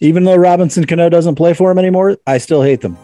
Even though Robinson Cano doesn't play for him anymore, I still hate them.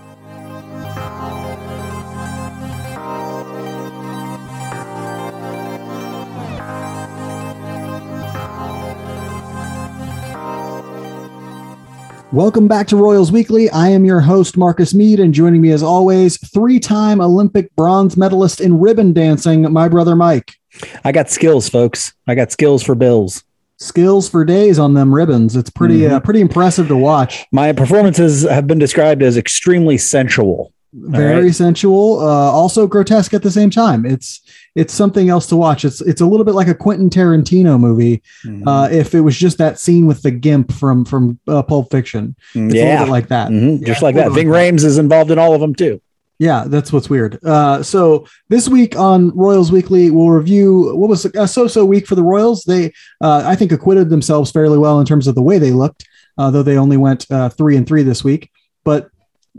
Welcome back to Royals Weekly. I am your host, Marcus Mead, and joining me as always, three time Olympic bronze medalist in ribbon dancing, my brother Mike. I got skills, folks. I got skills for bills. Skills for days on them ribbons. It's pretty, mm-hmm. uh, pretty impressive to watch. My performances have been described as extremely sensual. Very right? sensual, uh, also grotesque at the same time. It's it's something else to watch. It's it's a little bit like a Quentin Tarantino movie. Mm-hmm. Uh, if it was just that scene with the gimp from from uh, Pulp Fiction, it's yeah, like that, mm-hmm. yeah, just like that. Ving Rhames is involved in all of them too. Yeah, that's what's weird. Uh, so this week on Royals Weekly, we'll review what was a so-so week for the Royals. They, uh, I think, acquitted themselves fairly well in terms of the way they looked, uh, though they only went uh, three and three this week. But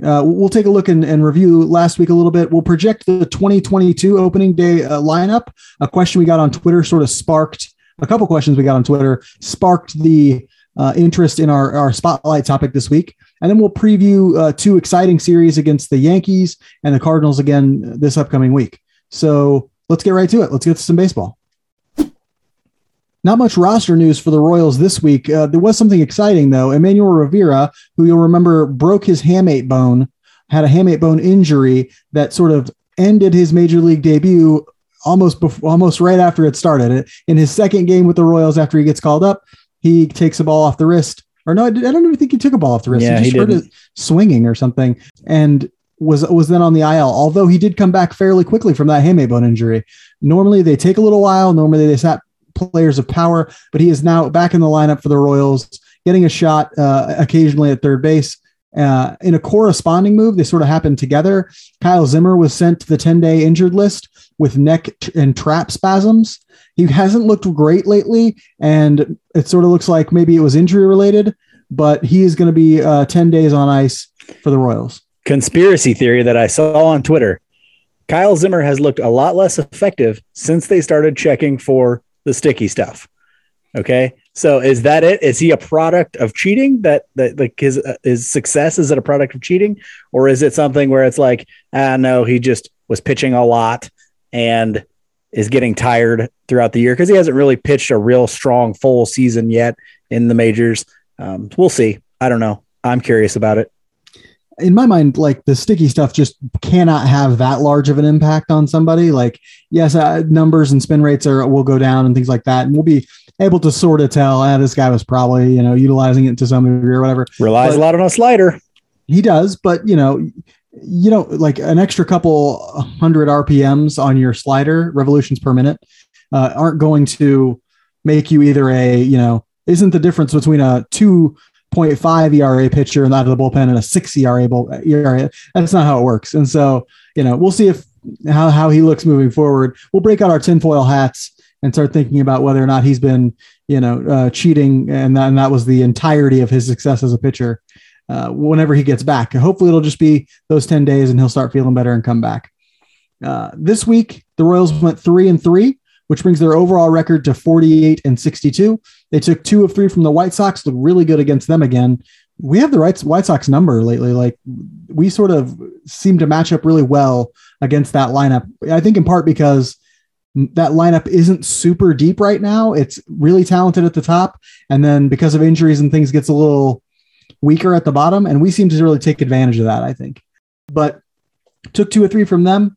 uh, we'll take a look and, and, review last week a little bit. We'll project the 2022 opening day uh, lineup. A question we got on Twitter sort of sparked a couple questions we got on Twitter sparked the uh, interest in our, our spotlight topic this week. And then we'll preview uh, two exciting series against the Yankees and the Cardinals again this upcoming week. So let's get right to it. Let's get to some baseball. Not much roster news for the Royals this week. Uh, there was something exciting though. Emmanuel Rivera, who you'll remember broke his hamate bone, had a hamate bone injury that sort of ended his major league debut almost before, almost right after it started. In his second game with the Royals, after he gets called up, he takes a ball off the wrist. Or no, I don't even think he took a ball off the wrist. Yeah, he just he heard it swinging or something, and was was then on the IL. Although he did come back fairly quickly from that hamate bone injury. Normally they take a little while. Normally they sat players of power, but he is now back in the lineup for the Royals, getting a shot uh, occasionally at third base. Uh, in a corresponding move, they sort of happened together. Kyle Zimmer was sent to the 10 day injured list with neck and trap spasms. He hasn't looked great lately, and it sort of looks like maybe it was injury related, but he is going to be uh, 10 days on ice for the Royals. Conspiracy theory that I saw on Twitter Kyle Zimmer has looked a lot less effective since they started checking for the sticky stuff. Okay. So is that it? Is he a product of cheating that, that like his, uh, his success? Is it a product of cheating or is it something where it's like, ah, no, he just was pitching a lot and is getting tired throughout the year because he hasn't really pitched a real strong full season yet in the majors. Um, we'll see. I don't know. I'm curious about it in my mind, like the sticky stuff just cannot have that large of an impact on somebody. Like, yes, uh, numbers and spin rates are will go down and things like that, and we'll be able to sort of tell, ah, this guy was probably you know utilizing it to some degree or whatever. Relies but a lot on a slider. He does, but you know, you know, like an extra couple hundred RPMs on your slider, revolutions per minute, uh, aren't going to make you either a you know isn't the difference between a two 0.5 ERA pitcher and out of the bullpen and a six ERA, ERA. That's not how it works. And so, you know, we'll see if how, how he looks moving forward. We'll break out our tinfoil hats and start thinking about whether or not he's been, you know, uh, cheating. And that, and that was the entirety of his success as a pitcher uh, whenever he gets back. Hopefully it'll just be those 10 days and he'll start feeling better and come back. Uh, this week, the Royals went three and three which brings their overall record to 48 and 62. They took two of three from the White Sox, looked really good against them again. We have the right White Sox number lately. Like we sort of seem to match up really well against that lineup. I think in part because that lineup isn't super deep right now. It's really talented at the top, and then because of injuries and things, gets a little weaker at the bottom. And we seem to really take advantage of that. I think, but took two or three from them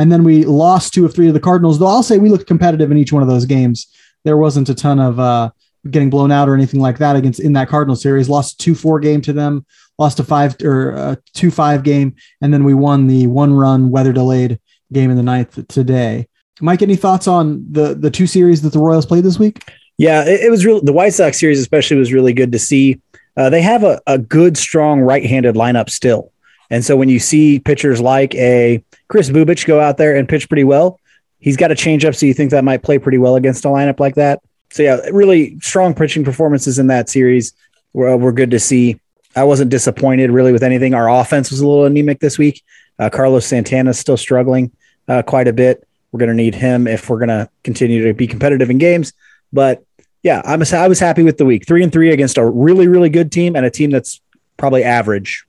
and then we lost two of three of the Cardinals. Though I'll say we looked competitive in each one of those games. There wasn't a ton of uh, getting blown out or anything like that against in that Cardinal series. Lost two four game to them. Lost a five or a two five game, and then we won the one run weather delayed game in the ninth today. Mike, any thoughts on the the two series that the Royals played this week? Yeah, it, it was real. The White Sox series, especially, was really good to see. Uh, they have a, a good, strong right-handed lineup still, and so when you see pitchers like a Kris Bubic go out there and pitch pretty well. He's got a changeup, so you think that might play pretty well against a lineup like that. So yeah, really strong pitching performances in that series. Were, were good to see. I wasn't disappointed really with anything. Our offense was a little anemic this week. Uh, Carlos Santana is still struggling uh, quite a bit. We're going to need him if we're going to continue to be competitive in games. But yeah, I'm I was happy with the week. Three and three against a really really good team and a team that's probably average.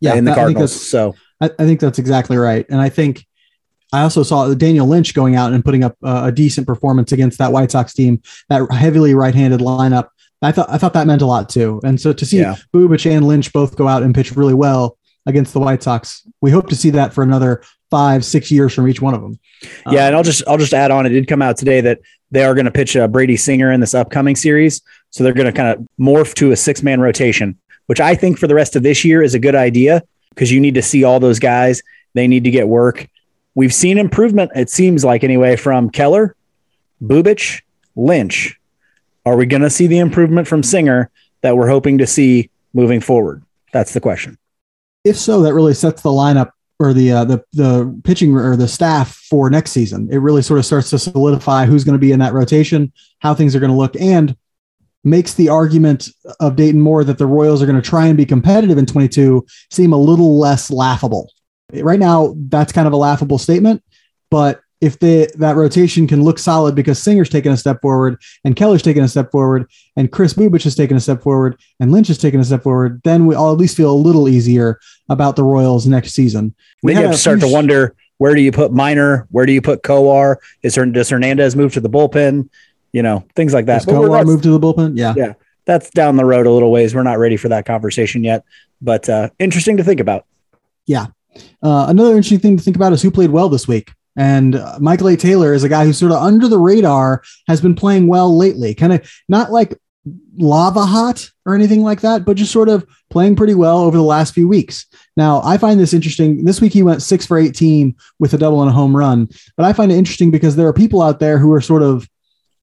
Yeah, in the Cardinals. So I, I think that's exactly right. And I think I also saw Daniel Lynch going out and putting up uh, a decent performance against that White Sox team, that heavily right-handed lineup. I thought I thought that meant a lot too. And so to see Yeah. Bubic and Lynch both go out and pitch really well against the White Sox, we hope to see that for another five, six years from each one of them. yeah, and I'll just I'll just add on. It did come out today that they are going to pitch uh, Brady Singer in this upcoming series, so they're going to kind of morph to a six man rotation, which I think for the rest of this year is a good idea because you need to see all those guys. They need to get work. We've seen improvement. It seems like anyway from Keller, Bubic, Lynch. Are we going to see the improvement from Singer that we're hoping to see moving forward? That's the question. if so, that really sets the lineup or the uh, the the pitching or the staff for next season. It really sort of starts to solidify who's going to be in that rotation, how things are going to look, and makes the argument of Dayton Moore that the Royals are going to try and be competitive in 22 seem a little less laughable. Right now, that's kind of a laughable statement, but if they, that rotation can look solid because Singer's taken a step forward and Keller's taken a step forward and Kris Bubic has taken a step forward and Lynch has taken a step forward, then we, I'll at least feel a little easier about the Royals next season. We Then you have to start few to wonder where do you put Minor? Where do you put Kowar? Is does Hernandez move to the bullpen? You know, things like that. Does But move to the bullpen? Yeah. Yeah. that's down the road a little ways. We're not ready for that conversation yet, but uh, interesting to think about. Yeah. Uh, another interesting thing to think about is who played well this week. And uh, Michael A. Taylor is a guy who's sort of under the radar, has been playing well lately. Kind of not like lava hot or anything like that, but just sort of playing pretty well over the last few weeks. Now, I find this interesting. This week he went six for 18 with a double and a home run. But I find it interesting because there are people out there who are sort of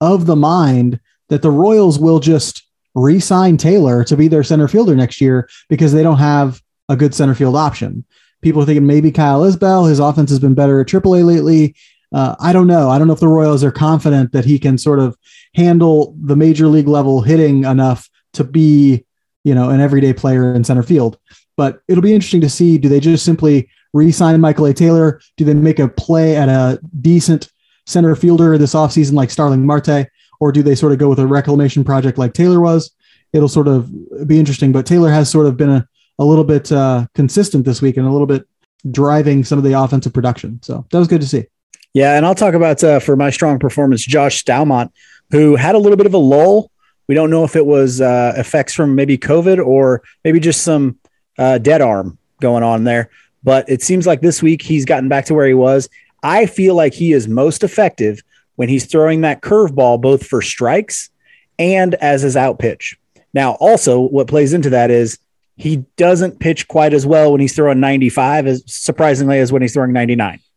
of the mind that the Royals will just re sign Taylor to be their center fielder next year because they don't have a good center field option. People are thinking maybe Kyle Isbel. His offense has been better at AAA lately. Uh, I don't know. I don't know if the Royals are confident that he can sort of handle the major league level hitting enough to be, you know, an everyday player in center field. But it'll be interesting to see. Do they just simply re-sign Michael A. Taylor? Do they make a play at a decent center fielder this offseason like Starling Marte? Or do they sort of go with a reclamation project like Taylor was? It'll sort of be interesting. But Taylor has sort of been a, a little bit uh, consistent this week and a little bit driving some of the offensive production. So that was good to see. Yeah, and I'll talk about uh, for my strong performance, Josh Staumont, who had a little bit of a lull. We don't know if it was uh, effects from maybe COVID or maybe just some uh, dead arm going on there. But it seems like this week he's gotten back to where he was. I feel like he is most effective when he's throwing that curveball both for strikes and as his out pitch. Now, also, what plays into that is he doesn't pitch quite as well when he's throwing 95 as surprisingly as when he's throwing 99.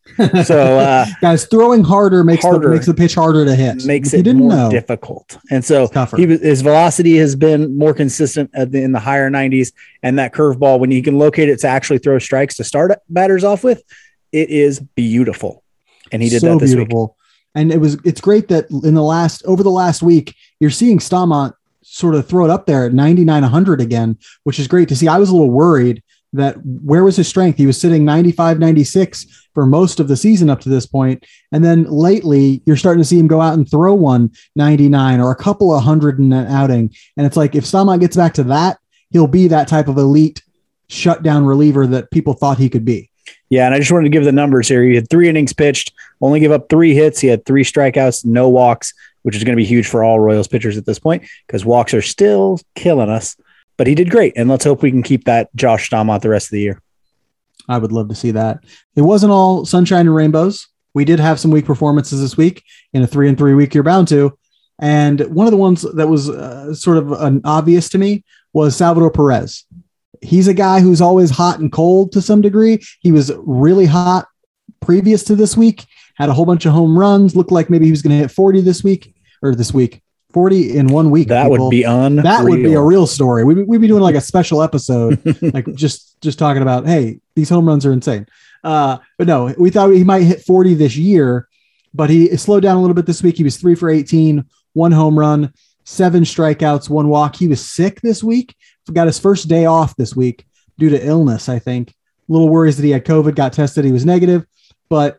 So uh, Guys, throwing harder makes Harder. the makes the pitch harder to hit. makes If it didn't more know. difficult. And so he his velocity has been more consistent at the, in the higher 90s. And that curveball, when you can locate it to actually throw strikes to start batters off with, it is beautiful. And he did so that this week. beautiful. And it was it's great that in the last over the last week, you're seeing Staumont sort of throw it up there at 9900 again, which is great to see. I was a little worried that where was his strength? He was sitting 95 96 for most of the season up to this point. And then lately, you're starting to see him go out and throw one 99 or a couple of hundred in an outing. And it's like if Staumont gets back to that, he'll be that type of elite shutdown reliever that people thought he could be. Yeah, and I just wanted to give the numbers here. He had three innings pitched, only give up three hits. He had three strikeouts, no walks, which is going to be huge for all Royals pitchers at this point because walks are still killing us. But he did great, and let's hope we can keep that Josh Staumont the rest of the year. I would love to see that. It wasn't all sunshine and rainbows. We did have some weak performances this week in a three and three week. You're bound to. And one of the ones that was uh, sort of an obvious to me was Salvador Perez. He's a guy who's always hot and cold to some degree. He was really hot previous to this week, had a whole bunch of home runs, looked like maybe he was going to hit 40 this week or this week, 40 in one week. That people. would be on. that would be a real story. We'd, be- we'd be doing like a special episode like just just talking about hey these home runs are insane uh but no we thought he might hit 40 this year but he slowed down a little bit this week he was three for 18 one home run seven strikeouts one walk he was sick this week got his first day off this week due to illness i think little worries that he had covid got tested he was negative but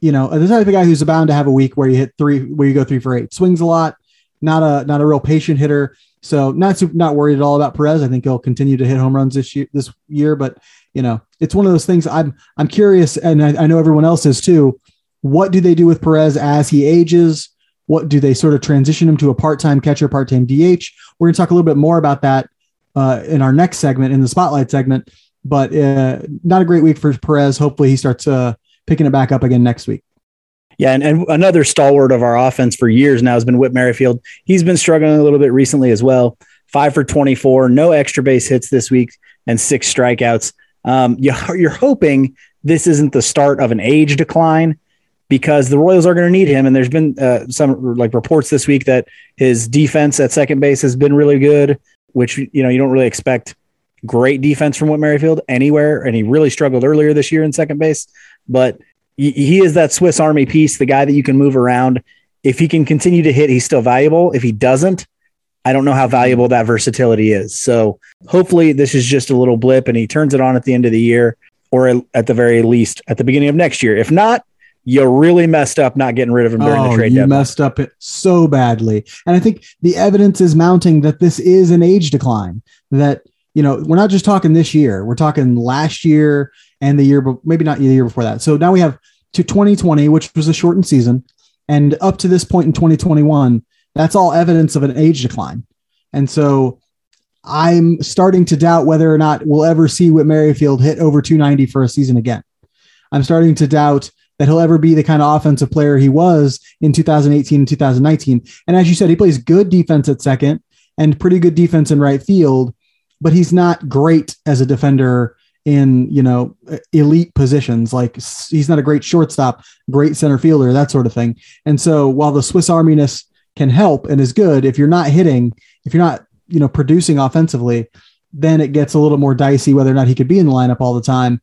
you know the type of guy who's bound to have a week where you hit three where you go three for eight swings a lot not a not a real patient hitter. So not super, not worried at all about Perez. I think he'll continue to hit home runs this year. This year, but you know, it's one of those things. I'm I'm curious, and I, I know everyone else is too. What do they do with Perez as he ages? What do they sort of transition him to a part-time catcher, part-time DH? We're going to talk a little bit more about that uh, in our next segment, in the spotlight segment. But uh, not a great week for Perez. Hopefully, he starts uh, picking it back up again next week. Yeah, and, and another stalwart of our offense for years now has been Whit Merrifield. He's been struggling a little bit recently as well. Five for 24, no extra base hits this week, and six strikeouts. Um, you, you're hoping this isn't the start of an age decline because the Royals are going to need him. And there's been uh, some like reports this week that his defense at second base has been really good, which you know you don't really expect great defense from Whit Merrifield anywhere. And he really struggled earlier this year in second base, but he is that Swiss Army piece, the guy that you can move around. If he can continue to hit, he's still valuable. If he doesn't, I don't know how valuable that versatility is. So hopefully, this is just a little blip and he turns it on at the end of the year or at the very least at the beginning of next year. If not, you really messed up not getting rid of him during oh, the trade you deadline. messed up it so badly. And I think the evidence is mounting that this is an age decline. That you know we're not just talking this year; we're talking last year and the year, but maybe not the year before that. So now we have to 2020, which was a shortened season, and up to this point in 2021, that's all evidence of an age decline. And so I'm starting to doubt whether or not we'll ever see Whit Merrifield hit over 290 for a season again. I'm starting to doubt that he'll ever be the kind of offensive player he was in 2018 and 2019. And as you said, he plays good defense at second and pretty good defense in right field, but he's not great as a defender in you know elite positions. Like he's not a great shortstop great center fielder that sort of thing. And so while the swiss arminess can help and is good if you're not hitting if you're not you know producing offensively then it gets a little more dicey whether or not he could be in the lineup all the time.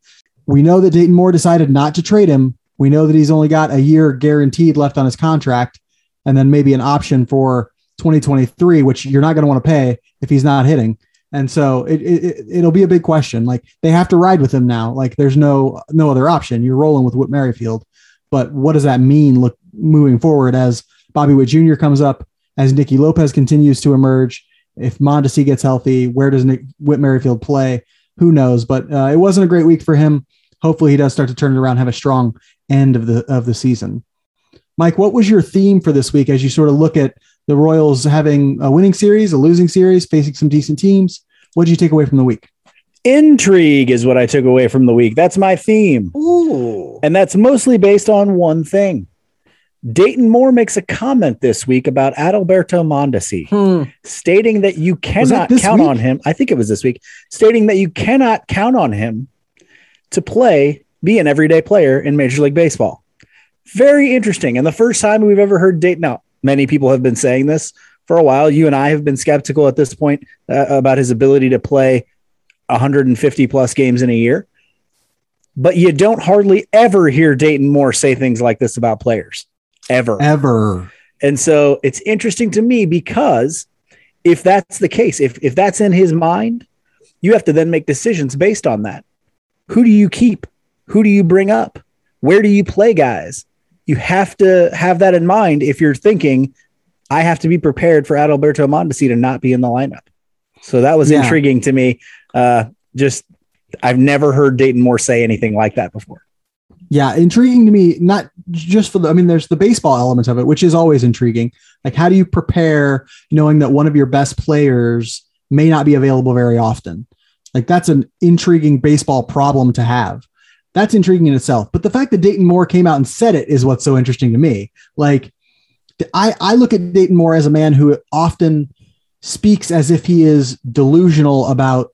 We know that dayton moore decided not to trade him we know that he's only got a year guaranteed left on his contract and then maybe an option for 2023 which you're not going to want to pay if he's not hitting and so it, it it'll be a big question. Like they have to ride with him now. Like there's no no other option. You're rolling with Whit Merrifield, but what does that mean? Look moving forward as Bobby Witt Jr. comes up, as Nicky Lopez continues to emerge. If Mondesi gets healthy, where does Nick, Whit Merrifield play? Who knows? But uh, it wasn't a great week for him. Hopefully, he does start to turn it around, have a strong end of the of the season. Mike, what was your theme for this week as you sort of look at the Royals having a winning series, a losing series, facing some decent teams. What did you take away from the week? Intrigue is what I took away from the week. That's my theme. Ooh. And that's mostly based on one thing. Dayton Moore makes a comment this week about Adalberto Mondesi, Hmm. stating that you cannot this count week? on him. I think it was this week, stating that you cannot count on him to play, be an everyday player in Major League Baseball. Very interesting. And the first time we've ever heard Dayton out, many people have been saying this for a while. You and I have been skeptical at this point uh, about his ability to play 150 plus games in a year. But you don't hardly ever hear Dayton Moore say things like this about players, ever. Ever. And so it's interesting to me because if that's the case, if if that's in his mind, you have to then make decisions based on that. Who do you keep? Who do you bring up? Where do you play guys? You have to have that in mind if you're thinking, I have to be prepared for Adalberto Mondesi to not be in the lineup. So that was Yeah. intriguing to me. Uh, just I've never heard Dayton Moore say anything like that before. Yeah, intriguing to me, not just for the, I mean, there's the baseball element of it, which is always intriguing. Like, how do you prepare knowing that one of your best players may not be available very often? Like, that's an intriguing baseball problem to have. That's intriguing in itself. But the fact that Dayton Moore came out and said it is what's so interesting to me. Like, I, I look at Dayton Moore as a man who often speaks as if he is delusional about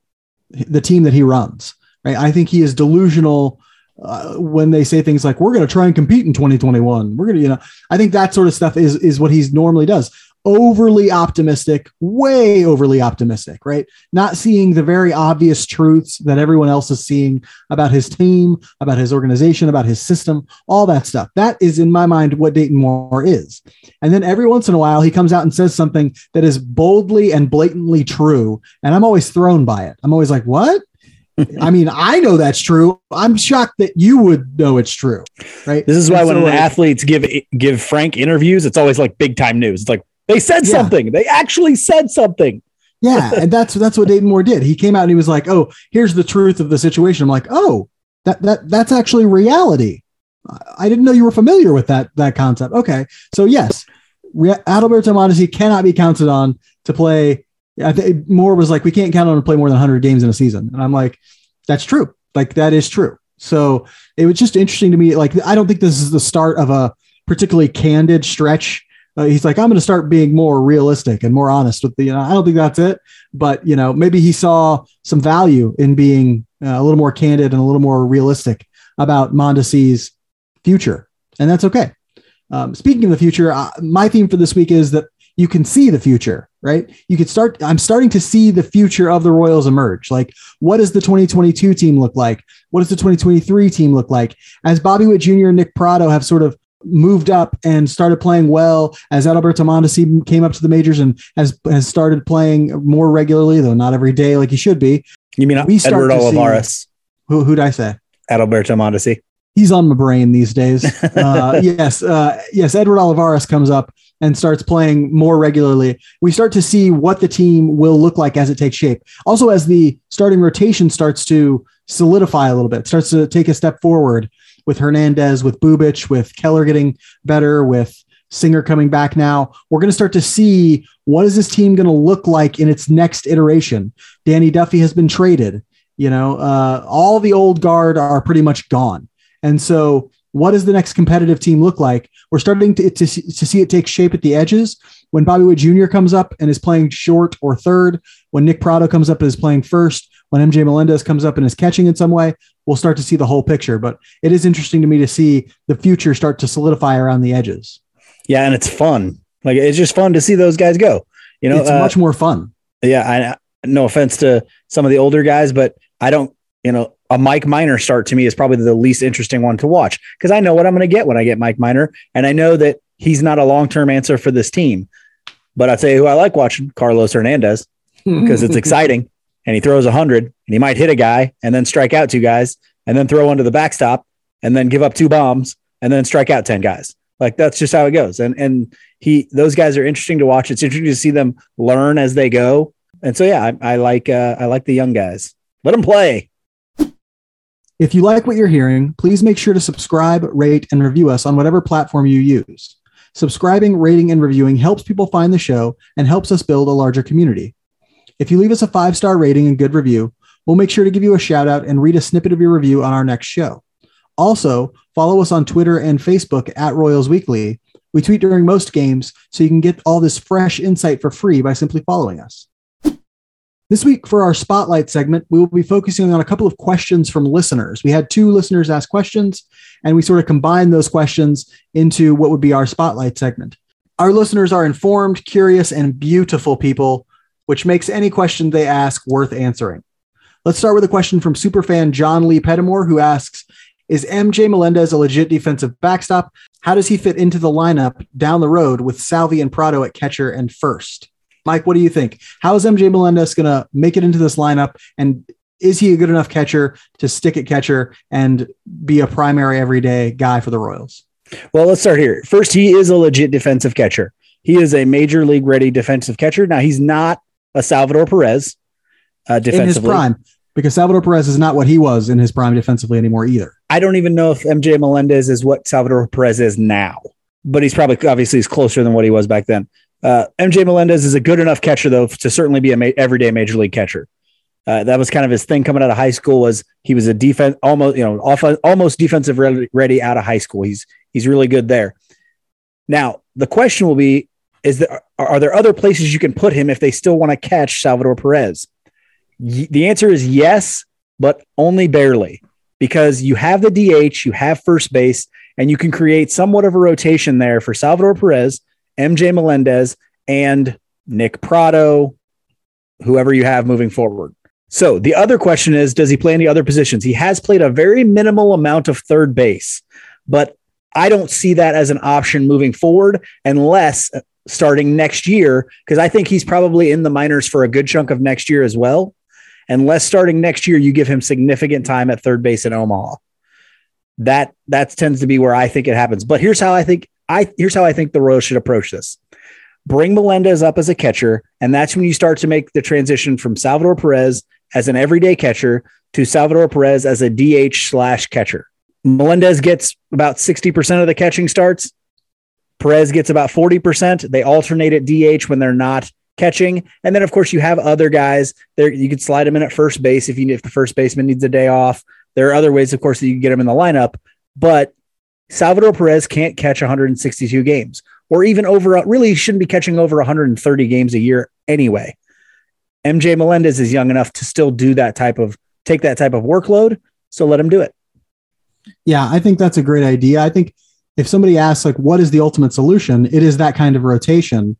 the team that he runs. Right? I think he is delusional uh, when they say things like "We're going to try and compete in 2021." We're going to, you know, I think that sort of stuff is is what he normally does. Overly optimistic, way overly optimistic, right? Not seeing the very obvious truths that everyone else is seeing about his team, about his organization, about his system, all that stuff. That is, in my mind, what Dayton Moore is. And then every once in a while, he comes out and says something that is boldly and blatantly true. And I'm always thrown by it. I'm always like, what? I mean, I know that's true. I'm shocked that you would know it's true. Right. This is why And when so, athletes give give Frank interviews, it's always like big time news. It's like They said Yeah. something. They actually said something. Yeah, and that's that's what Dayton Moore did. He came out and he was like, "Oh, here's the truth of the situation." I'm like, "Oh, that that that's actually reality." I- didn't know you were familiar with that that concept. Okay, so yes, Re- Adalberto Mondesi cannot be counted on to play. I think Moore was like, "We can't count on him to play more than 100 games in a season," and I'm like, "That's true. Like that is true." So it was just interesting to me. Like I don't think this is the start of a particularly candid stretch. Uh, he's like, I'm going to start being more realistic and more honest with the. You know, I don't think that's it, but you know, maybe he saw some value in being uh, a little more candid and a little more realistic about Mondesi's future, and that's okay. Um, speaking of the future, uh, my theme for this week is that you can see the future, right? You could start. I'm starting to see the future of the Royals emerge. Like, what does the 2022 team look like? What does the 2023 team look like? As Bobby Witt Jr. and Nick Pratto have sort of moved up and started playing well, as Adalberto Mondesi came up to the majors and has has started playing more regularly, though not every day like he should be. You mean We Edward Olivares, Who who'd I say? Adalberto Mondesi? He's on my brain these days. Uh, yes, uh, yes. Edward Olivares comes up and starts playing more regularly. We start to see what the team will look like as it takes shape. Also, as the starting rotation starts to solidify a little bit, starts to take a step forward with Hernandez, with Bubic, with Keller getting better, with Singer coming back now. We're going to start to see what is this team going to look like in its next iteration. Danny Duffy has been traded. You know, uh, all the old guard are pretty much gone. And so, what does the next competitive team look like? We're starting to, to, see- to see it take shape at the edges. When Bobby Witt Jr. comes up and is playing short or third, when Nick Pratto comes up and is playing first, when MJ Melendez comes up and is catching in some way, we'll start to see the whole picture. But it is interesting to me to see the future start to solidify around the edges. Yeah, and it's fun. Like it's just fun to see those guys go. You know, it's uh, much more fun. yeah. I no offense to some of the older guys, but I don't. You know, a Mike Minor start to me is probably the least interesting one to watch because I know what I'm going to get when I get Mike Minor, and I know that he's not a long term answer for this team. But I'll tell you who I like watching: Carlos Hernandez because it's exciting and he throws a hundred and he might hit a guy and then strike out two guys and then throw under the backstop and then give up two bombs and then strike out 10 guys. Like that's just how it goes. And, and he, those guys are interesting to watch. It's interesting to see them learn as they go. And so, yeah, I, I like, uh, I like the young guys. Let them play. If you like what you're hearing, please make sure to subscribe, rate, and review us on whatever platform you use. Subscribing, rating, and reviewing helps people find the show and helps us build a larger community. If you leave us a five star rating and good review, we'll make sure to give you a shout out and read a snippet of your review on our next show. Also, follow us on Twitter and Facebook at Royals Weekly. We tweet during most games, so you can get all this fresh insight for free by simply following us. This week, for our spotlight segment, we will be focusing on a couple of questions from listeners. We had two listeners ask questions, and we sort of combined those questions into what would be our spotlight segment. Our listeners are informed, curious, and beautiful people, which makes any question they ask worth answering. Let's start with a question from superfan John Lee Pettimore, who asks Is MJ Melendez a legit defensive backstop? How does he fit into the lineup down the road with Salvi and Pratto at catcher and first? Mike, what do you think? How is MJ Melendez going to make it into this lineup? And is he a good enough catcher to stick at catcher and be a primary everyday guy for the Royals? Well, let's start here. First, he is a legit defensive catcher. He is a major league ready defensive catcher. Now, he's not a Salvador Perez uh, In his prime, because Salvador Perez is not what he was in his prime defensively anymore either. I don't even know if MJ Melendez is what Salvador Perez is now, but he's probably obviously he's closer than what he was back then. Uh, MJ Melendez is a good enough catcher though to certainly be a ma- everyday major league catcher. Uh, that was kind of his thing coming out of high school was he was a defense almost you know off, almost defensive ready, ready out of high school. He's he's really good there. Now the question will be: Is there are, there other places you can put him if they still want to catch Salvador Perez? Y- the answer is yes, but only barely because you have the DH, you have first base, and you can create somewhat of a rotation there for Salvador Perez, MJ Melendez, and Nick Pratto, whoever you have moving forward. So the other question is Does he play any other positions? He has played a very minimal amount of third base, but I don't see that as an option moving forward unless uh, starting next year, because I think he's probably in the minors for a good chunk of next year as well unless starting next year you give him significant time at third base in Omaha. That that tends to be where I think it happens. But here's how I think I here's how I think the Royals should approach this. bring Melendez up as a catcher, and that's when you start to make the transition from Salvador Perez as an everyday catcher to Salvador Perez as a DH slash catcher. Melendez gets about 60% of the catching starts. Perez gets about 40%. They alternate at DH when they're not catching. And then of course you have other guys there. You could slide them in at first base if you if the first baseman needs a day off. There are other ways, of course, that you can get them in the lineup, but Salvador Perez can't catch 162 games or even over really shouldn't be catching over 130 games a year anyway. MJ Melendez is young enough to still do that type of take that type of workload. So let him do it. Yeah, I think that's a great idea. I think if somebody asks like what is the ultimate solution, it is that kind of rotation.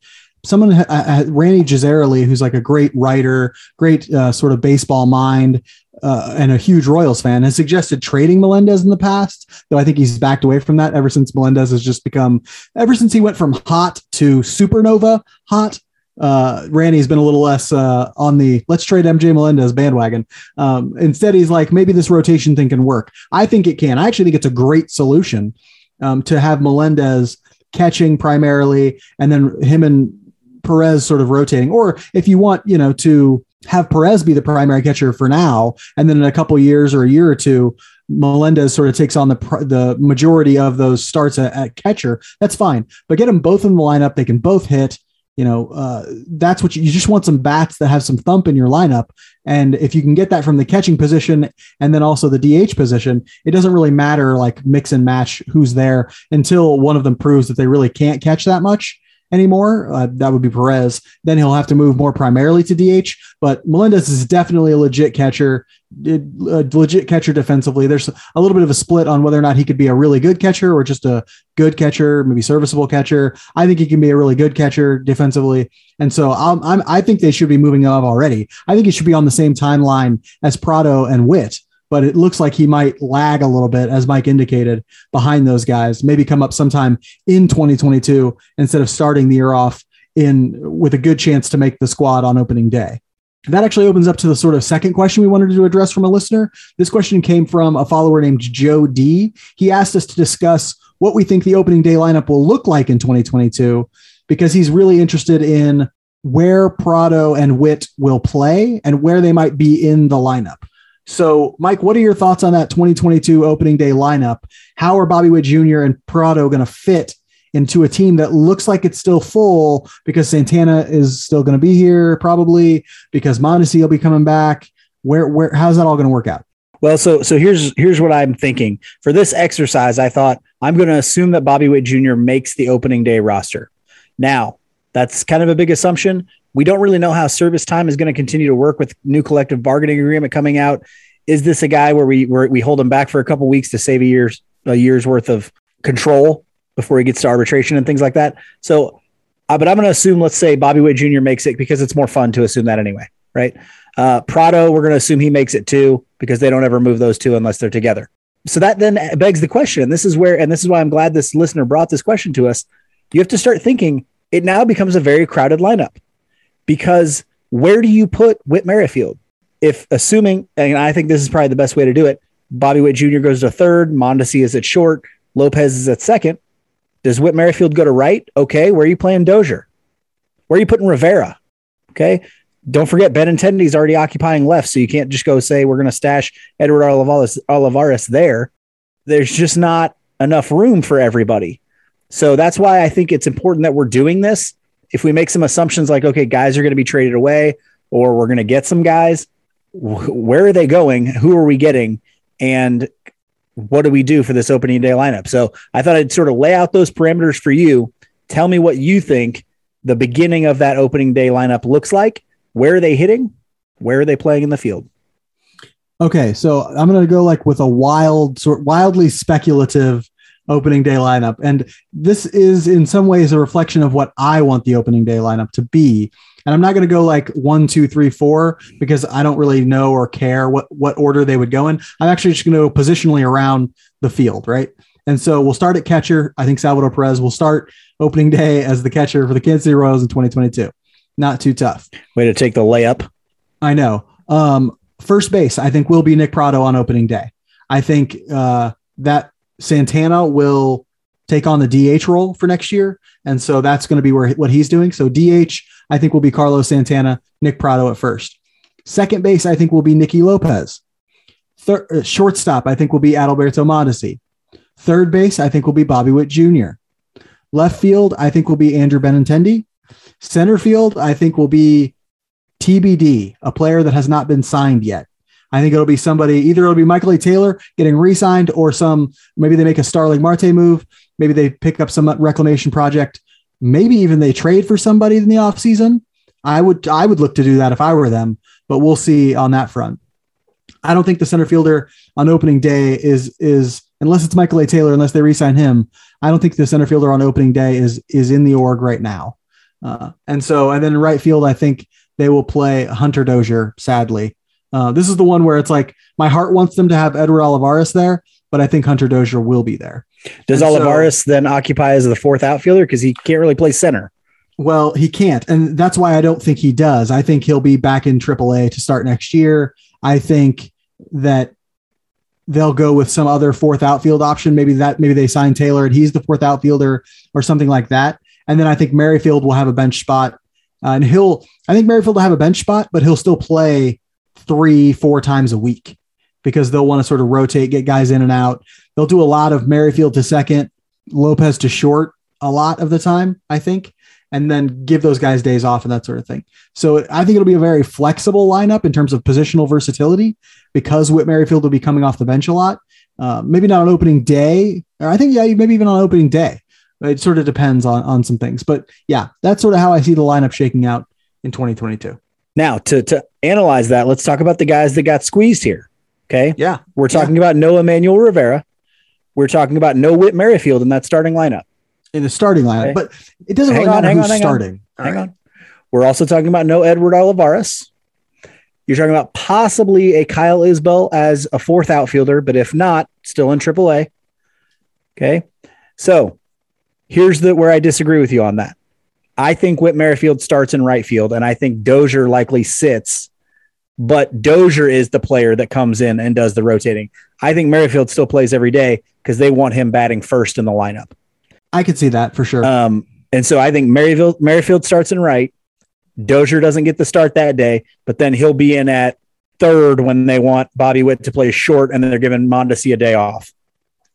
Someone, uh, Randy Jazzarelli, who's like a great writer, great uh, sort of baseball mind, uh, and a huge Royals fan, has suggested trading Melendez in the past, though I think he's backed away from that ever since Melendez has just become, ever since he went from hot to supernova hot. Uh, Randy's been a little less uh, on the let's trade MJ Melendez bandwagon. Um, instead, he's like, maybe this rotation thing can work. I think it can. I actually think it's a great solution um, to have Melendez catching primarily, and then him and Perez sort of rotating. Or if you want, you know, to have Perez be the primary catcher for now, and then in a couple years or a year or two, Melendez sort of takes on the the majority of those starts at, at, catcher. That's fine, but get them both in the lineup. They can both hit. You know, uh, that's what you, you just want some bats that have some thump in your lineup. And if you can get that from the catching position and then also the DH position, it doesn't really matter like mix and match who's there until one of them proves that they really can't catch that much anymore. Uh, that would be Perez. Then he'll have to move more primarily to DH. But Melendez is definitely a legit catcher, a legit catcher defensively. There's a little bit of a split on whether or not he could be a really good catcher or just a good catcher, maybe serviceable catcher. I think he can be a really good catcher defensively. And so I'm, I'm, i think they should be moving up already. I think he should be on the same timeline as Pratto and Witt but it looks like he might lag a little bit, as Mike indicated, behind those guys. Maybe come up sometime in 2022 instead of starting the year off in with a good chance to make the squad on opening day. That actually opens up to the sort of second question we wanted to address from a listener. This question came from a follower named Joe D. He asked us to discuss what we think the opening day lineup will look like in 2022 because he's really interested in where Pratto and Witt will play and where they might be in the lineup. So, Mike, what are your thoughts on that 2022 opening day lineup? How are Bobby Witt Jr. and Pratto going to fit into a team that looks like it's still full because Santana is still going to be here, probably because Mondesi will be coming back? Where, where, how's that all going to work out? Well, so so here's here's what I'm thinking for this exercise. I thought I'm going to assume that Bobby Witt Jr. makes the opening day roster. Now, that's kind of a big assumption. We don't really know how service time is going to continue to work with new collective bargaining agreement coming out. Is this a guy where we where we hold him back for a couple weeks to save a year's a year's worth of control before he gets to arbitration and things like that? So, uh, but I'm going to assume, let's say Bobby Witt Jr. makes it because it's more fun to assume that anyway, right? Uh, Pratto, we're going to assume he makes it too because they don't ever move those two unless they're together. So that then begs the question, and this is where, and this is why I'm glad this listener brought this question to us. You have to start thinking it now becomes a very crowded lineup because where do you put Whit Merrifield? If assuming, and I think this is probably the best way to do it, Bobby Witt Jr. goes to third, Mondesi is at short, Lopez is at second. Does Whit Merrifield go to right? Okay, where are you playing Dozier? Where are you putting Rivera? Okay, don't forget Benintendi is already occupying left, so you can't just go say we're going to stash Edward Olivares, there. There's just not enough room for everybody. So that's why I think it's important that we're doing this if we make some assumptions like, okay, guys are going to be traded away or we're going to get some guys, where are they going? Who are we getting? And what do we do for this opening day lineup? So I thought I'd sort of lay out those parameters for you. Tell me what you think the beginning of that opening day lineup looks like. Where are they hitting? Where are they playing in the field? Okay, so I'm going to go like with a wild, sort wildly speculative opening day lineup. And this is in some ways a reflection of what I want the opening day lineup to be. And I'm not going to go like one, two, three, four because I don't really know or care what what order they would go in. I'm actually just going to go positionally around the field, right? And so we'll start at catcher. I think Salvador Perez will start opening day as the catcher for the Kansas City Royals in 2022. Not too tough. Way to take the layup. I know. Um, first base, I think will be Nick Pratto on opening day. I think uh, that Santana will take on the DH role for next year. And so that's going to be where what he's doing. So DH, I think will be Carlos Santana, Nick Pratto at first. Second base, I think will be Nicky Lopez. Third, uh, shortstop, I think will be Adalberto Mondesi. Third base, I think will be Bobby Witt Jr. Left field, I think will be Andrew Benintendi. Center field, I think will be TBD, a player that has not been signed yet. I think it'll be somebody, either it'll be Michael A. Taylor getting re signed or some, maybe they make a Starling Marte move. Maybe they pick up some reclamation project. Maybe even they trade for somebody in the offseason. I would, I would look to do that if I were them, but we'll see on that front. I don't think the center fielder on opening day is, is, unless it's Michael A. Taylor, unless they re-sign him, I don't think the center fielder on opening day is, is in the org right now. Uh, and so, and then right field, I think they will play Hunter Dozier, sadly. Uh, this is the one where it's like my heart wants them to have Edward Olivares there, but I think Hunter Dozier will be there. Does and Olivares so, then occupy as the fourth outfielder because he can't really play center? Well, he can't, and that's why I don't think he does. I think he'll be back in AAA to start next year. I think that they'll go with some other fourth outfield option. Maybe that maybe they sign Taylor and he's the fourth outfielder or something like that. And then I think Merrifield will have a bench spot, uh, and he'll I think Merrifield will have a bench spot, but he'll still play three four times a week because they'll want to sort of rotate, get guys in and out. They'll do a lot of Merrifield to second, Lopez to short a lot of the time, I think, and then give those guys days off and that sort of thing. So I think it'll be a very flexible lineup in terms of positional versatility because Whit Merrifield will be coming off the bench a lot. Uh, maybe not on opening day, or I think yeah, maybe even on opening day. It sort of depends on on some things, but yeah, that's sort of how I see the lineup shaking out in 2022. Now to to analyze that, let's talk about the guys that got squeezed here. Okay. Yeah. We're talking yeah. about no Emmanuel Rivera. We're talking about no Whit Merrifield in that starting lineup. In the starting lineup, okay. but it doesn't hang really on, matter who's on, starting. On. Hang right. on. We're also talking about no Edward Olivares. You're talking about possibly a Kyle Isbel as a fourth outfielder, but if not, still in AAA. Okay. So here's the where I disagree with you on that. I think Whit Merrifield starts in right field, and I think Dozier likely sits but Dozier is the player that comes in and does the rotating. I think Merrifield still plays every day because they want him batting first in the lineup. I could see that for sure. Um, and so I think Merrifield, Merrifield starts in right. Dozier doesn't get the start that day, but then he'll be in at third when they want Bobby Witt to play short and then they're giving Mondesi a day off.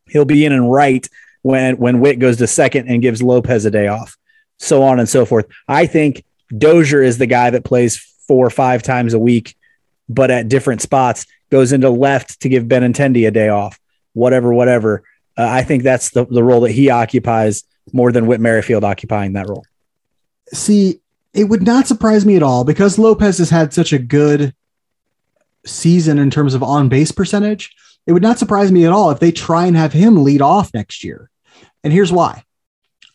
He'll be in and right when when Witt goes to second and gives Lopez a day off, so on and so forth. I think Dozier is the guy that plays four or five times a week but at different spots, goes into left to give Benintendi a day off, whatever, whatever. Uh, I think that's the, the role that he occupies more than Whit Merrifield occupying that role. See, it would not surprise me at all because Lopez has had such a good season in terms of on base percentage. It would not surprise me at all if they try and have him lead off next year. And here's why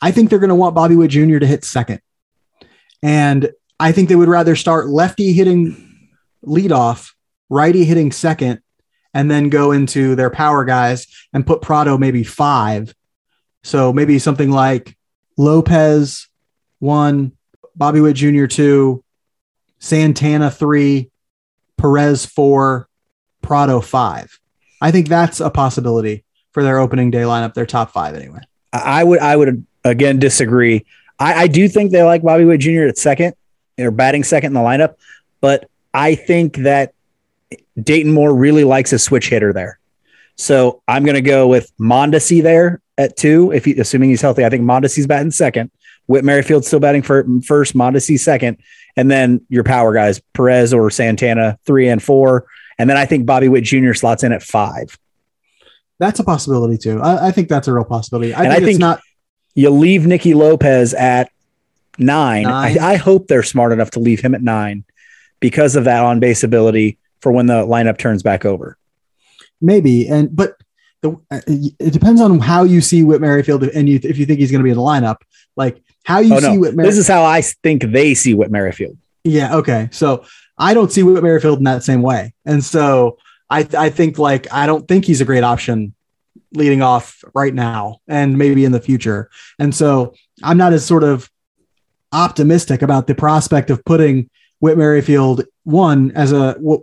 I think they're going to want Bobby Witt Jr. to hit second. And I think they would rather start lefty hitting leadoff, righty hitting second, and then go into their power guys and put Pratto maybe five. So maybe something like Lopez one, Bobby Witt Jr. two, Santana three, Perez four, Pratto five. I think that's a possibility for their opening day lineup, their top five anyway. I would I would again disagree. I, I do think they like Bobby Witt Jr. at second or batting second in the lineup, but I think that Dayton Moore really likes a switch hitter there. So I'm going to go with Mondesi there at two, if he, assuming he's healthy. I think Mondesi's batting second. Whit Merrifield's still batting for first, Mondesi second, and then your power guys, Perez or Santana, three and four. And then I think Bobby Witt Jr. slots in at five. That's a possibility too. I, I think that's a real possibility. I and think I think not. You leave Nicky Lopez at nine. nine. I, I hope they're smart enough to leave him at nine because of that on base ability for when the lineup turns back over. Maybe, and but the, uh, it depends on how you see Whit Merrifield, and you, if you think he's going to be in the lineup, like how you oh, see no. Whit. Merrifield. This is how I think they see Whit Merrifield. Yeah. Okay. So I don't see Whit Merrifield in that same way, and so I I think like I don't think he's a great option leading off right now, and maybe in the future, and so I'm not as sort of optimistic about the prospect of putting Whit Merrifield, one, as a what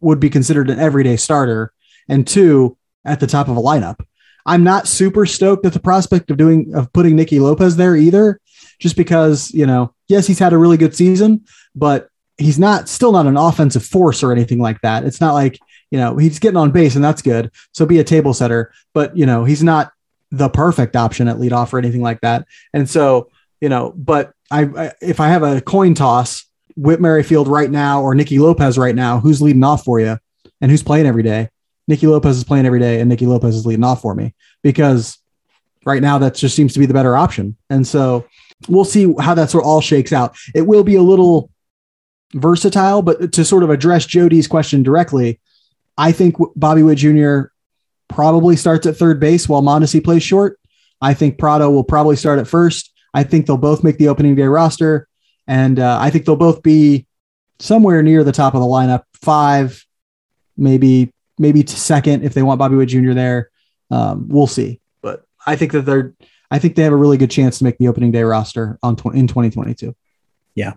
would be considered an everyday starter, and two, at the top of a lineup. I'm not super stoked at the prospect of doing of putting Nicky Lopez there either, just because you know, yes, he's had a really good season, but he's not still not an offensive force or anything like that. It's not like you know he's getting on base and that's good. So be a table setter, but you know he's not the perfect option at leadoff or anything like that. And so you know, but I, I if I have a coin toss, Whit Merrifield right now or Nicky Lopez right now, who's leading off for you, and who's playing every day? Nicky Lopez is playing every day, and Nicky Lopez is leading off for me because right now that just seems to be the better option. And so we'll see how that sort of all shakes out. It will be a little versatile, but to sort of address Jody's question directly, I think Bobby Witt Jr. probably starts at third base while Mondesi plays short. I think Pratto will probably start at first. I think they'll both make the opening day roster, and uh, I think they'll both be somewhere near the top of the lineup, five, maybe maybe to second if they want Bobby Witt Jr. there. Um, we'll see, but I think that they're I think they have a really good chance to make the opening day roster on tw- in 2022. Yeah,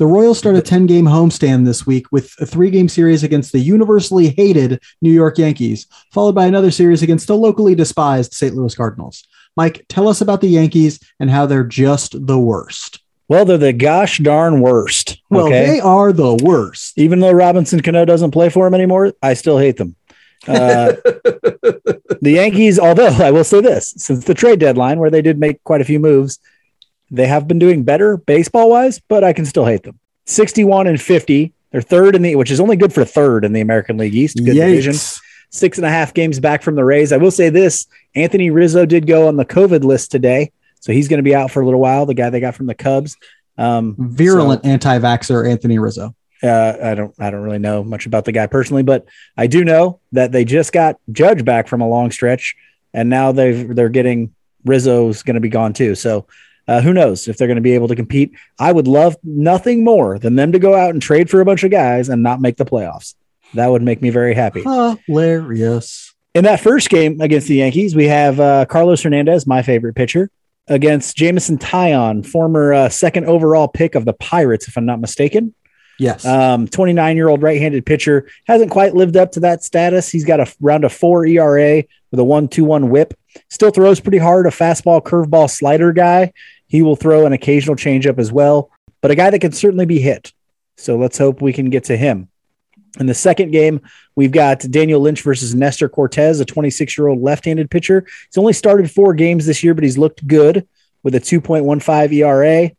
the Royals start a 10 game homestand this week with a three game series against the universally hated New York Yankees, followed by another series against the locally despised St. Louis Cardinals. Mike, tell us about the Yankees and how they're just the worst. Well, they're the gosh darn worst. Okay? Well, they are the worst. Even though Robinson Cano doesn't play for them anymore, I still hate them. Uh, the Yankees, although I will say this, since the trade deadline, where they did make quite a few moves, they have been doing better baseball wise, but I can still hate them. 61 and 50. They're third in the, which is only good for third in the American League East. Good Yikes. division. Six and a half games back from the Rays. I will say this Anthony Rizzo did go on the COVID list today. So he's going to be out for a little while. The guy they got from the Cubs. Um, Virulent anti-vaxxer Anthony Rizzo. uh, I don't I don't really know much about the guy personally, but I do know that they just got Judge back from a long stretch, and now they've they're getting Rizzo's going to be gone too. So uh, who knows if they're going to be able to compete? I would love nothing more than them to go out and trade for a bunch of guys and not make the playoffs. That would make me very happy. Hilarious. In that first game against the Yankees, we have uh, Carlos Hernandez, my favorite pitcher, against Jameson Taillon, former uh, second overall pick of the Pirates, if I'm not mistaken. Yes. Um, 29 year old right handed pitcher hasn't quite lived up to that status. He's got a round of four ERA with a 1 2 1 whip. Still throws pretty hard, a fastball, curveball, slider guy. He will throw an occasional changeup as well, but a guy that can certainly be hit. So let's hope we can get to him. In the second game, we've got Daniel Lynch versus Nestor Cortes, a 26 year old left handed pitcher. He's only started four games this year, but he's looked good with a 2.15 ERA,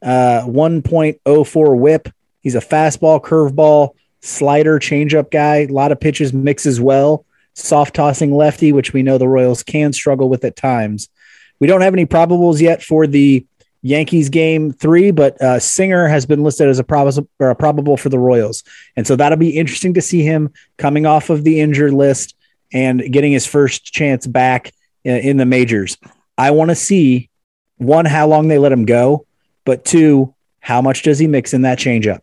uh, 1.04 whip. He's a fastball, curveball, slider, changeup guy. A lot of pitches mix as well. Soft tossing lefty, which we know the Royals can struggle with at times. We don't have any probables yet for the Yankees game three, but uh, Singer has been listed as a, prob- a probable for the Royals. And so that'll be interesting to see him coming off of the injured list and getting his first chance back in, in the majors. I want to see one, how long they let him go, but two, how much does he mix in that changeup?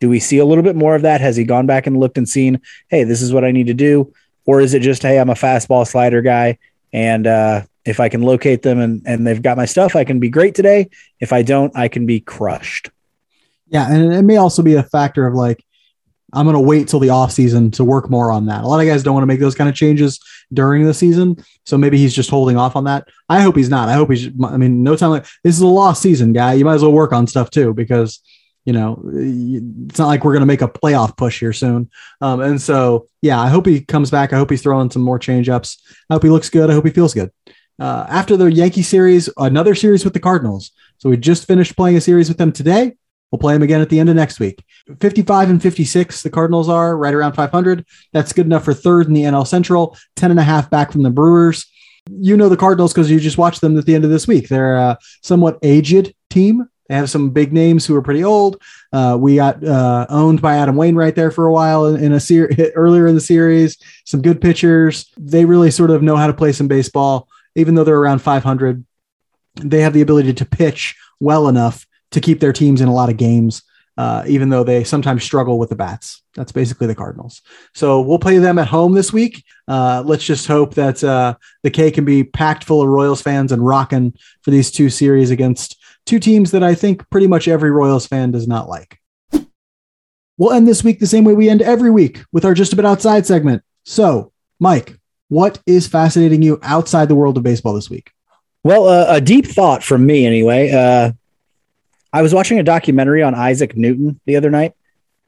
Do we see a little bit more of that? Has he gone back and looked and seen, hey, this is what I need to do? Or is it just, hey, I'm a fastball slider guy and uh, if I can locate them and, and they've got my stuff, I can be great today. If I don't, I can be crushed. Yeah, and it may also be a factor of like I'm going to wait till the off season to work more on that. A lot of guys don't want to make those kind of changes during the season, so maybe he's just holding off on that. I hope he's not. I hope he's. I mean, no time like this is a lost season, guy. You might as well work on stuff too because you know it's not like we're going to make a playoff push here soon. Um, and so yeah, I hope he comes back. I hope he's throwing some more change ups. I hope he looks good. I hope he feels good. Uh, after the Yankee series, another series with the Cardinals. So we just finished playing a series with them today. We'll play them again at the end of next week. 55 and 56, the Cardinals are right around 500. That's good enough for third in the NL Central, 10 and a half back from the Brewers. You know the Cardinals because you just watched them at the end of this week. They're a somewhat aged team. They have some big names who are pretty old. Uh, we got uh, owned by Adam Wainwright there for a while in, in a series earlier in the series. Some good pitchers. They really sort of know how to play some baseball even though they're around 500, they have the ability to pitch well enough to keep their teams in a lot of games, uh, even though they sometimes struggle with the bats. That's basically the Cardinals. So we'll play them at home this week. Uh, let's just hope that uh, the K can be packed full of Royals fans and rocking for these two series against two teams that I think pretty much every Royals fan does not like. We'll end this week the same way we end every week with our Just a Bit Outside segment. So, Mike, what is fascinating you outside the world of baseball this week? Well, uh, a deep thought from me, anyway. Uh, I was watching a documentary on Isaac Newton the other night,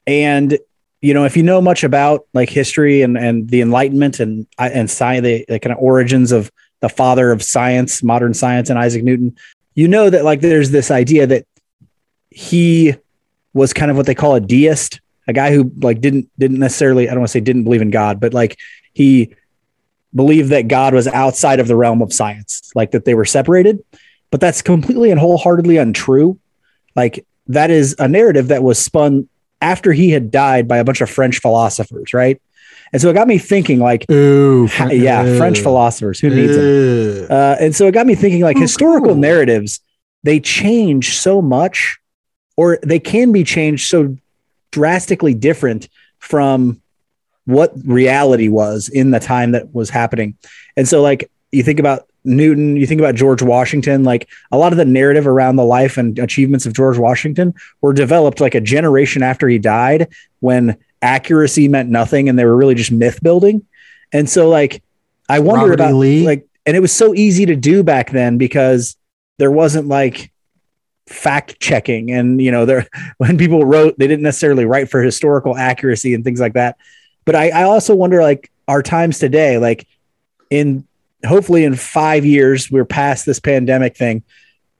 and you know, if you know much about like history and and the Enlightenment and and science, the, the kind of origins of the father of science, modern science, and Isaac Newton, you know that like there's this idea that he was kind of what they call a deist, a guy who like didn't didn't necessarily I don't want to say didn't believe in God, but like he believed that God was outside of the realm of science, like that they were separated. But that's completely and wholeheartedly untrue. Like that is a narrative that was spun after he had died by a bunch of French philosophers, right? And so it got me thinking, like, Ooh, yeah, French philosophers, who needs them? Uh, and so it got me thinking, like, Oh, historical cool. narratives, they change so much, or they can be changed so drastically different from what reality was in the time that was happening. And so, like, you think about Newton, you think about George Washington, like a lot of the narrative around the life and achievements of George Washington were developed like a generation after he died when accuracy meant nothing and they were really just myth building. And so, like, I wonder Robert about like, and it was so easy to do back then because there wasn't like fact checking and you know there when people wrote they didn't necessarily write for historical accuracy and things like that but I, I also wonder like our times today like in hopefully in five years we're past this pandemic thing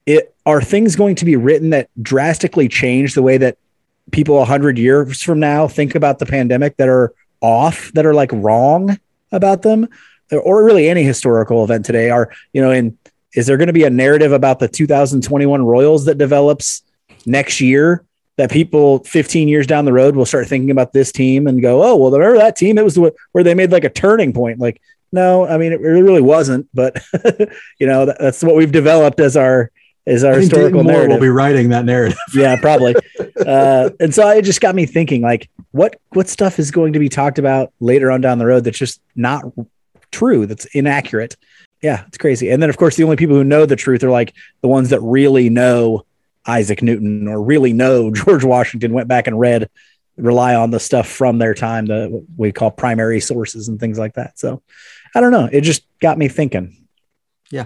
it are things going to be written that drastically change the way that people 100 years from now think about the pandemic that are off that are like wrong about them? Or really any historical event today are you know in is there going to be a narrative about the 2021 royals that develops next year that people 15 years down the road will start thinking about this team and go oh well remember that team it was the, where they made like a turning point like no i mean it really wasn't but you know that, that's what we've developed as our as our historical Dayton Moore narrative will be writing that narrative. yeah, probably. uh, and so it just got me thinking, like, what what stuff is going to be talked about later on down the road that's just not true, that's inaccurate. Yeah, it's crazy. And then, of course, the only people who know the truth are like the ones that really know Isaac Newton or really know George Washington. Went back and read, rely on the stuff from their time, the what we call primary sources and things like that. So, I don't know. It just got me thinking. Yeah.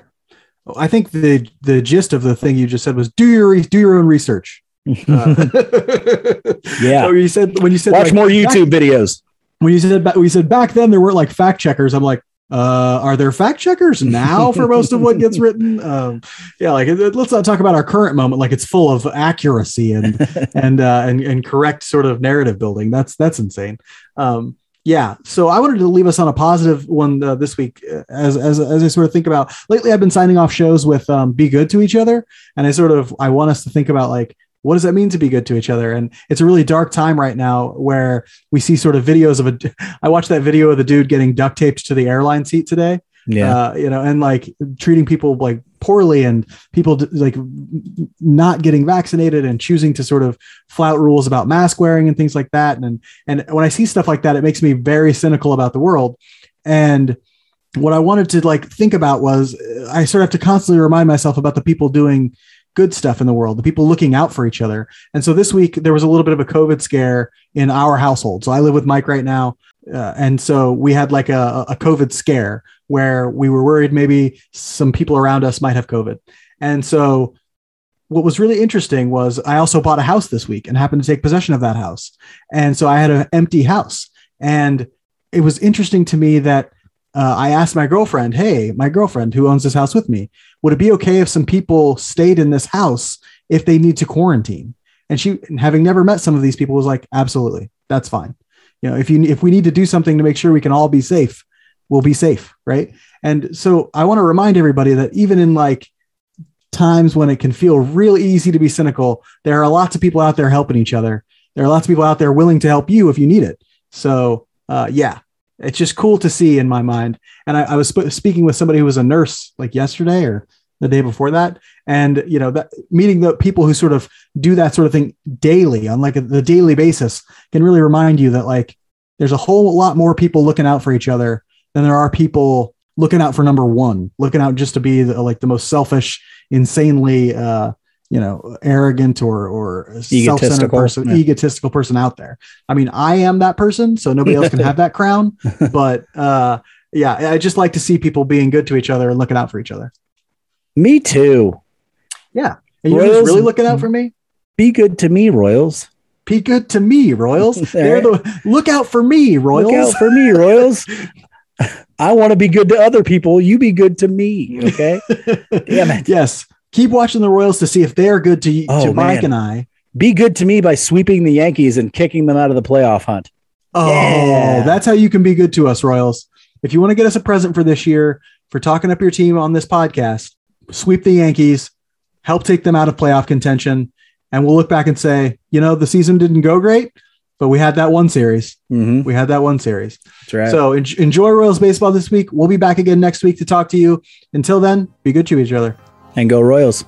I think the the gist of the thing you just said was do your do your own research. Uh, Yeah. So you said when you said Watch like, more YouTube videos. when you said ba- we said back then there weren't like fact checkers. I'm like, uh, are there fact checkers now for most of what gets written? Um, yeah, like let's not talk about our current moment like it's full of accuracy and and uh, and and correct sort of narrative building. That's that's insane. Um, yeah, so I wanted to leave us on a positive one uh, this week, uh, as as as I sort of think about. Lately, I've been signing off shows with um, "Be Good to Each Other," and I sort of I want us to think about like what does that mean to be good to each other? And it's a really dark time right now where we see sort of videos of a i watched that video of the dude getting duct taped to the airline seat today. Yeah. uh, you know and like treating people like poorly and people like not getting vaccinated and choosing to sort of flout rules about mask wearing and things like that. And and when i see stuff like that it makes me very cynical about the world. And what i wanted to like think about was uh, i sort of have to constantly remind myself about the people doing good stuff in the world, the people looking out for each other. And so this week there was a little bit of a COVID scare in our household. So I live with Mike right now, uh, and so we had like a, a COVID scare where we were worried maybe some people around us might have COVID. And so what was really interesting was I also bought a house this week and happened to take possession of that house. And so I had an empty house. And it was interesting to me that uh, I asked my girlfriend, Hey, my girlfriend who owns this house with me, would it be okay if some people stayed in this house if they need to quarantine? And she, having never met some of these people, was like, Absolutely, that's fine. You know, if you if we need to do something to make sure we can all be safe, we'll be safe, right? And so I want to remind everybody that even in like times when it can feel real easy to be cynical, there are lots of people out there helping each other. There are lots of people out there willing to help you if you need it. So, uh, yeah, it's just cool to see in my mind. And I, I was sp- speaking with somebody who was a nurse like yesterday or the day before that, and you know that meeting the people who sort of do that sort of thing daily on like a, the daily basis can really remind you that like there's a whole lot more people looking out for each other than there are people looking out for number one, looking out just to be the, like the most selfish, insanely, uh, you know, arrogant or or self-centered Egotistical, person, yeah. egotistical person out there. I mean, I am that person, so nobody else can have that crown. But uh, yeah, I just like to see people being good to each other and looking out for each other. Me too. Yeah. And you're Royals- really looking out for me? Be good to me, Royals. Be good to me, Royals. They're the look out for me, Royals. Look out for me, Royals. I want to be good to other people. You be good to me. Okay. Damn it. yes. Keep watching the Royals to see if they are good to, Oh, to Mike and I. Be good to me by sweeping the Yankees and kicking them out of the playoff hunt. Oh, Yeah. that's how you can be good to us, Royals. If you want to get us a present for this year for talking up your team on this podcast, sweep the Yankees, help take them out of playoff contention, and we'll look back and say, you know, the season didn't go great, but we had that one series. Mm-hmm. We had that one series. That's right. So en- enjoy Royals baseball this week. We'll be back again next week to talk to you. Until then, be good to each other. And go Royals.